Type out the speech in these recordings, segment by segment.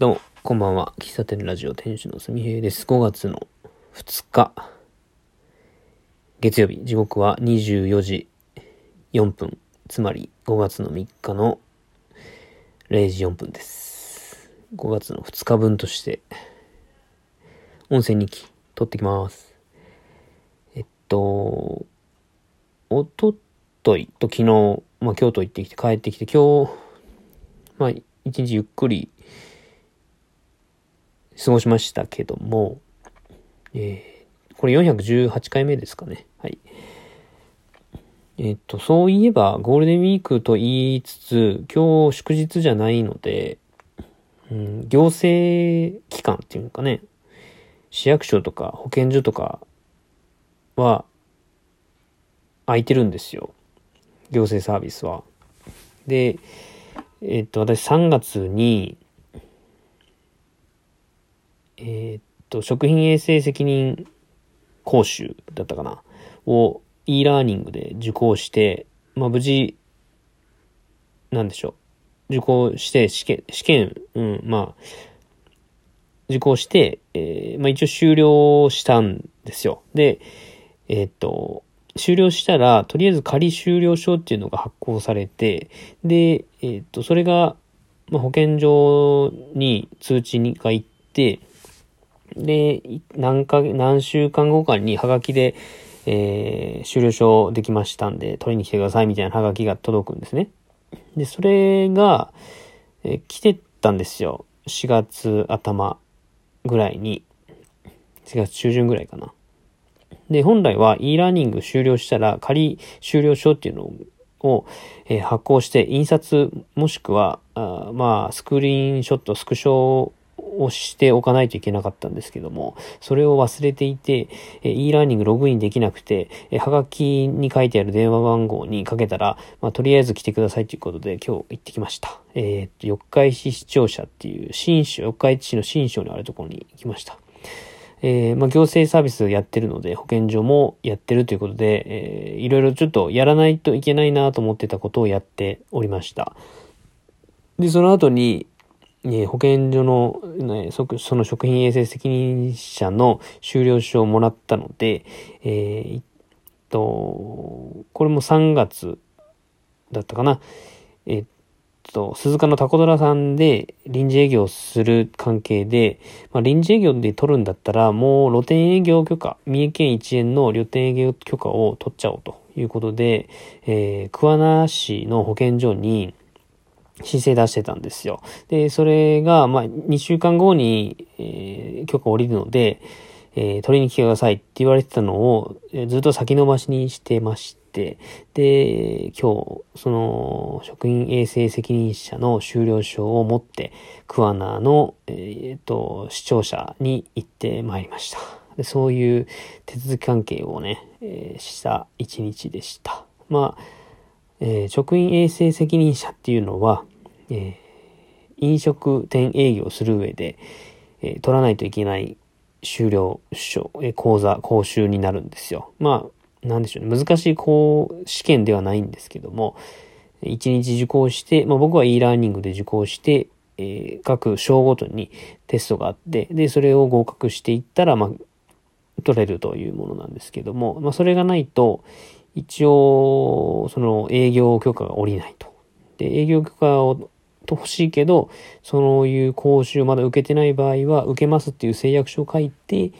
どうも、こんばんは。喫茶店ラジオ店主のすみへいです。5月の2日、月曜日、時刻は24時4分、つまり5月の3日の0時4分です。5月の2日分として、音声日記、撮ってきます。えっと、おとといと昨日、まあ京都行ってきて帰ってきて、今日、まあ一日ゆっくり過ごしましたけども、えー、これ418回目ですかね。はい。えっ、と、そういえば、ゴールデンウィークと言いつつ、今日祝日じゃないので、うん、行政機関っていうかね、市役所とか保健所とかは空いてるんですよ。行政サービスは。で、えっ、と、私3月に、えーっと、食品衛生責任講習だったかな？を e ラーニングで受講して、まあ無事、なんでしょう。受講して試験、試験、うん、まあ、受講して、えーまあ一応終了したんですよ。で、えーっと、終了したら、とりあえず仮終了証っていうのが発行されて、で、えーっと、それが、まあ、保健所に通知が行って、で、何か、何週間後かにハガキで、えー、終了証できましたんで、取りに来てくださいみたいなハガキが届くんですね。で、それが、えー来てたんですよ。4月頭ぐらいに。4月中旬ぐらいかな。で、本来は e ラーニング終了したら仮終了証っていうのを、えー発行して印刷もしくは、あまあ、スクリーンショット、スクショをしておかないといけなかったんですけども、それを忘れていて、え e ラーニングログインできなくて、えはがきに書いてある電話番号にかけたら、まあ、とりあえず来てくださいということで今日行ってきました。えーっと、四日市市庁舎っていう、新省、四日市市の新省にあるところに行きました。えーまあ、行政サービスやってるので、保健所もやってるということで、えーいろいろちょっとやらないといけないなと思ってたことをやっておりました。で、その後に、え保健所の、ね、そその食品衛生責任者の終了証をもらったので、えーっと、これも3月だったかな。えっと、鈴鹿のタコドラさんで臨時営業する関係で、まあ、臨時営業で取るんだったら、もう露店営業許可、三重県一円の露店営業許可を取っちゃおうということで、えー桑名市の保健所に申請出してたんですよ。で、それが、まあ、2週間後に、えー許可降りるので、えー取りに来てくださいって言われてたのを、えーずっと先延ばしにしてまして、で、今日、その、職員衛生責任者の終了証を持って、桑名の、えーと、市庁舎に行ってまいりました。でそういう手続き関係をね、えーした一日でした。まあ、え職員衛生責任者っていうのは、えー飲食店営業する上で、えー取らないといけない終了証、えー講座、講習になるんですよ。まあ、なんでしょうね。難しいこう試験ではないんですけども、一日受講して、まあ僕は e ラーニングで受講して、えー各章ごとにテストがあって、で、それを合格していったら、まあ、取れるというものなんですけども、まあそれがないと、一応、その営業許可が下りないと。で、営業許可をと欲しいけど、そういう講習をまだ受けてない場合は、受けますっていう誓約書を書いて、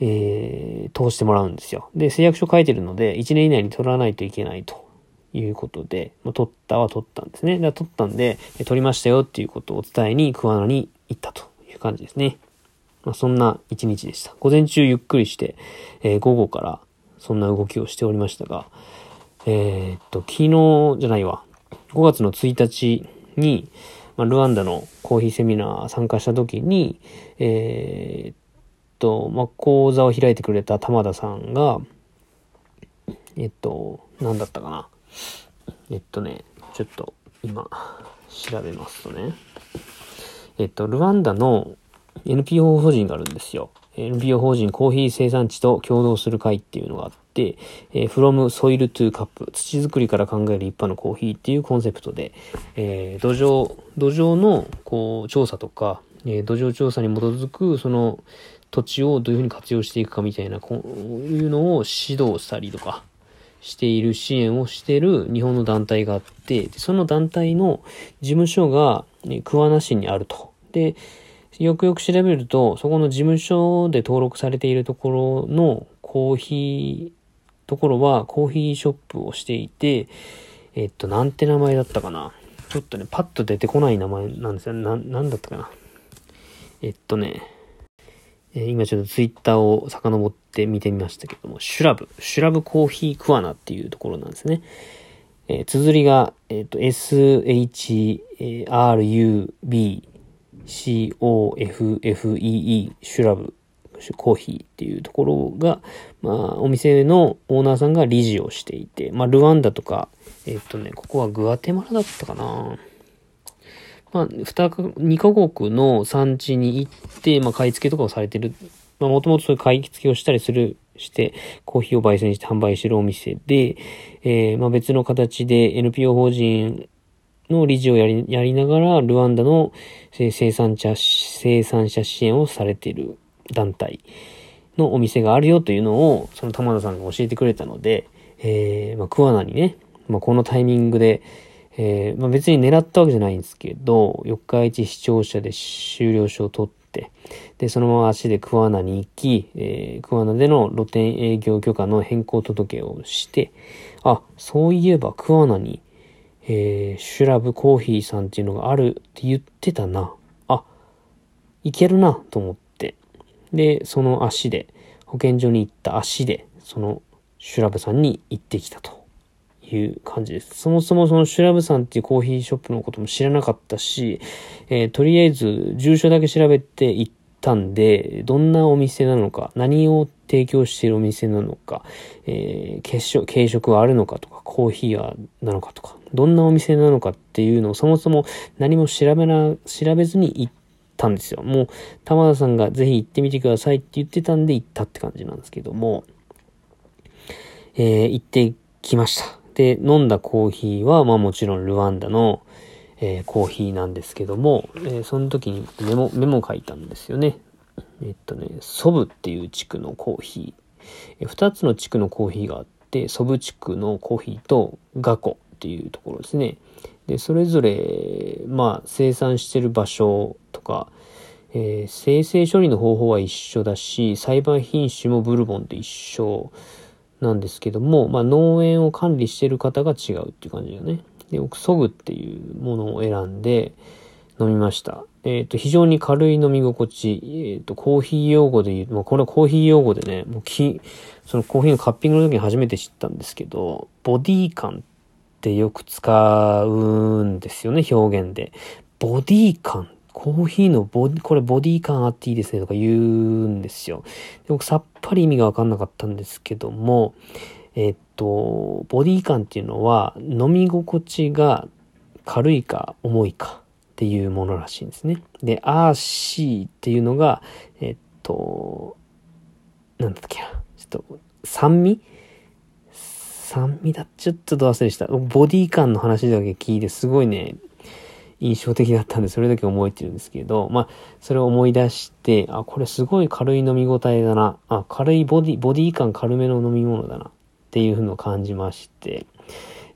えー通してもらうんですよ。で、誓約書書いてるので、1年以内に取らないといけないということで、ま、取ったは取ったんですね。だ取ったんで、取りましたよっていうことを伝えに桑名に行ったという感じですね。まあ、そんな一日でした。午前中ゆっくりして、えー午後からそんな動きをしておりましたが、えーっと、昨日じゃないわ。5月の1日に、まあ、ルワンダのコーヒーセミナー参加した時に、えーっと、まあ、講座を開いてくれた玉田さんが、えっと、何だったかな。えっとね、ちょっと今、調べますとね。えっと、ルワンダの NPO 法人があるんですよ。NPO 法人コーヒー生産地と共同する会っていうのがあって、えー From Soil to Cup 土作りから考える一般のコーヒーっていうコンセプトで、えー土壌、土壌のこう調査とか、えー、土壌調査に基づく、その土地をどういうふうに活用していくかみたいな、こういうのを指導したりとかしている支援をしている日本の団体があって、その団体の事務所が、桑名市にあると。で、よくよく調べると、そこの事務所で登録されているところのコーヒー、ところはコーヒーショップをしていて、えっと、なんて名前だったかな。ちょっとね、パッと出てこない名前なんですよ。な、なんだったかな。えっとね、えー、今ちょっとツイッターを遡って見てみましたけども、シュラブ、シュラブコーヒークワナっていうところなんですね。えー、綴りが、えっ、と、S-H-R-U-B COFFEE シュラブコーヒーっていうところが、まあ、お店のオーナーさんが理事をしていて、まあ、ルワンダとか、えっとね、ここはグアテマラだったかな。まあ、二か、二カ国の産地に行って、まあ、買い付けとかをされてる。まあ、もともとそういう買い付けをしたりする、して、コーヒーを焙煎して販売してるお店で、えー、まあ、別の形で NPO 法人の理事をやり、やりながら、ルワンダの生産者、生産者支援をされている団体のお店があるよというのを、その玉田さんが教えてくれたので、えー、まあ、桑名にね、まあ、このタイミングで、えー、まあ、別に狙ったわけじゃないんですけど、四日市視聴者で終了書を取って、で、そのまま足で桑名に行き、えー、桑名での露店営業許可の変更届をして、あ、そういえば桑名にえー、シュラブコーヒーさんっていうのがあるって言ってたな。あ、いけるなと思って。で、その足で、保健所に行った足で、そのシュラブさんに行ってきたという感じです。そもそもそのシュラブさんっていうコーヒーショップのことも知らなかったし、えー、とりあえず住所だけ調べて行ったんで、どんなお店なのか、何を提供しているお店なのか、えー、軽食軽食はあるのかとか、コーヒーはなのかとか、どんなお店なのかっていうのをそもそも何も調べな、調べずに行ったんですよ。もう、玉田さんがぜひ行ってみてくださいって言ってたんで行ったって感じなんですけども、えー、行ってきました。で、飲んだコーヒーは、まあもちろんルワンダの、えー、コーヒーなんですけども、えー、その時にメモ、メモ書いたんですよね。えっとね、ソブっていう地区のコーヒー。え二つの地区のコーヒーがあって、ソブ地区のコーヒーとガコっていうところですね。で、それぞれ、まあ、生産してる場所とか、えー、生成処理の方法は一緒だし、栽培品種もブルボンと一緒なんですけども、まあ、農園を管理してる方が違うっていう感じだね。で、僕、ソグっていうものを選んで飲みました。えっ、ー、と、非常に軽い飲み心地、えっ、ー、と、コーヒー用語で言う、まあ、これはコーヒー用語でね、もうき、そのコーヒーのカッピングの時に初めて知ったんですけど、ボディ感ってよく使うんですよね、表現で。ボディ感。コーヒーのボディ、これボディ感あっていいですねとか言うんですよ。で僕さっぱり意味がわかんなかったんですけども、えっと、ボディ感っていうのは飲み心地が軽いか重いかっていうものらしいんですね。で、アーシーっていうのが、えっと、なんだっけな、ちょっと酸味？酸味だ。ちょっと忘れした。ボディ感の話だけ聞いて、すごいね、印象的だったんで、それだけ覚えてるんですけど、まあ、それを思い出して、あ、これすごい軽い飲み応えだな。あ、軽いボディ、ボディ感軽めの飲み物だな。っていうのを感じまして。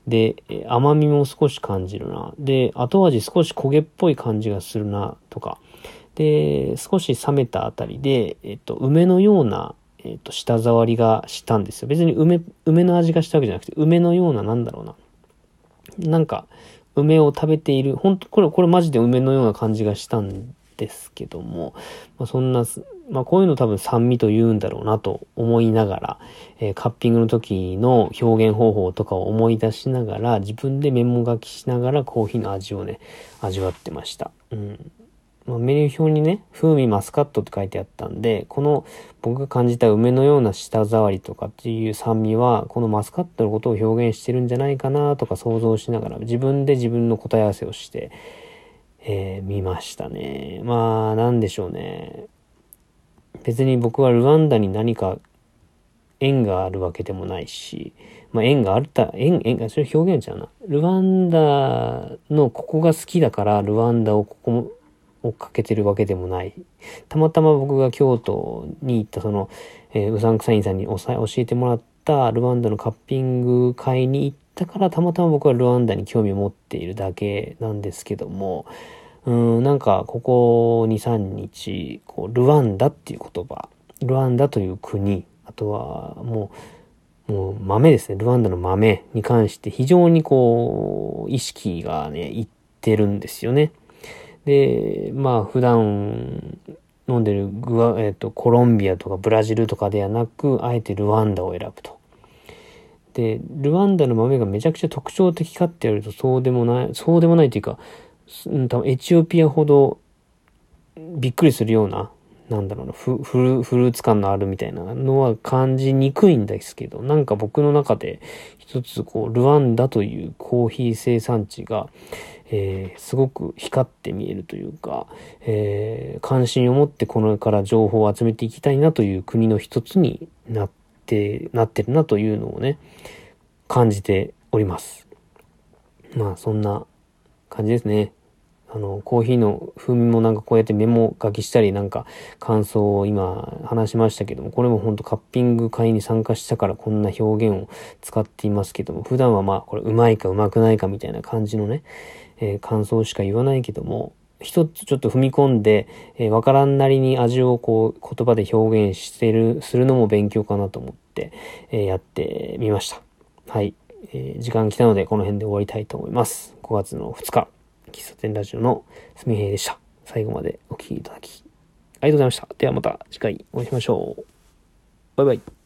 で、甘みも少し感じるな。で、後味少し焦げっぽい感じがするな、とか。で、少し冷めたあたりで、えっと、梅のようなえっ、と、舌触りがしたんですよ。別に梅、梅の味がしたわけじゃなくて、梅のような、なんだろうな。なんか、梅を食べている、本当これ、これマジで梅のような感じがしたんですけども、まあ、そんな、まあ、こういうの多分酸味と言うんだろうなと思いながら、えー、カッピングの時の表現方法とかを思い出しながら、自分でメモ書きしながらコーヒーの味をね、味わってました。うん。まあ、メニュー表にね、風味マスカットって書いてあったんで、この僕が感じた梅のような舌触りとかっていう酸味は、このマスカットのことを表現してるんじゃないかなとか想像しながら、自分で自分の答え合わせをして、えー、見ましたね。まあ、なんでしょうね。別に僕はルワンダに何か縁があるわけでもないし、まあ縁があった、縁、縁が、それ表現ちゃうな。ルワンダのここが好きだから、ルワンダをここ追っかけてるわけでもない。たまたま僕が京都に行ったその、えー、うさんくさいんさんに教えてもらったルワンダのカッピング会に行ったからたまたま僕はルワンダに興味を持っているだけなんですけども、うん、なんかここ2、3日、こう、ルワンダっていう言葉、ルワンダという国、あとはもう、もう豆ですね、ルワンダの豆に関して非常にこう、意識がね、いってるんですよね。で、まあ普段飲んでるグア、えっ、ー、と、コロンビアとかブラジルとかではなく、あえてルワンダを選ぶと。で、ルワンダの豆がめちゃくちゃ特徴的かってやるとそうでもない、そうでもないというか、多分エチオピアほどびっくりするような、なんだろうな、フフルフルーツ感のあるみたいなのは感じにくいんですけど、なんか僕の中で一つこう、ルワンダというコーヒー生産地が、えー、すごく光って見えるというか、えー、関心を持ってこれから情報を集めていきたいなという国の一つになって、ってなってるなというのをね、感じております。まあそんな感じですね。あの、コーヒーの風味もなんかこうやってメモ書きしたりなんか感想を今話しましたけども、これもほんとカッピング会に参加したからこんな表現を使っていますけども、普段はまあこれうまいかうまくないかみたいな感じのね、えー、感想しか言わないけども、一つちょっと踏み込んで、えー、わからんなりに味をこう言葉で表現してる、するのも勉強かなと思って、えー、やってみました。はい。えー、時間来たのでこの辺で終わりたいと思います。5月の2日。喫茶店ラジオのすみへいでした。最後までお聴きいただき、ありがとうございました。ではまた次回お会いしましょう。バイバイ。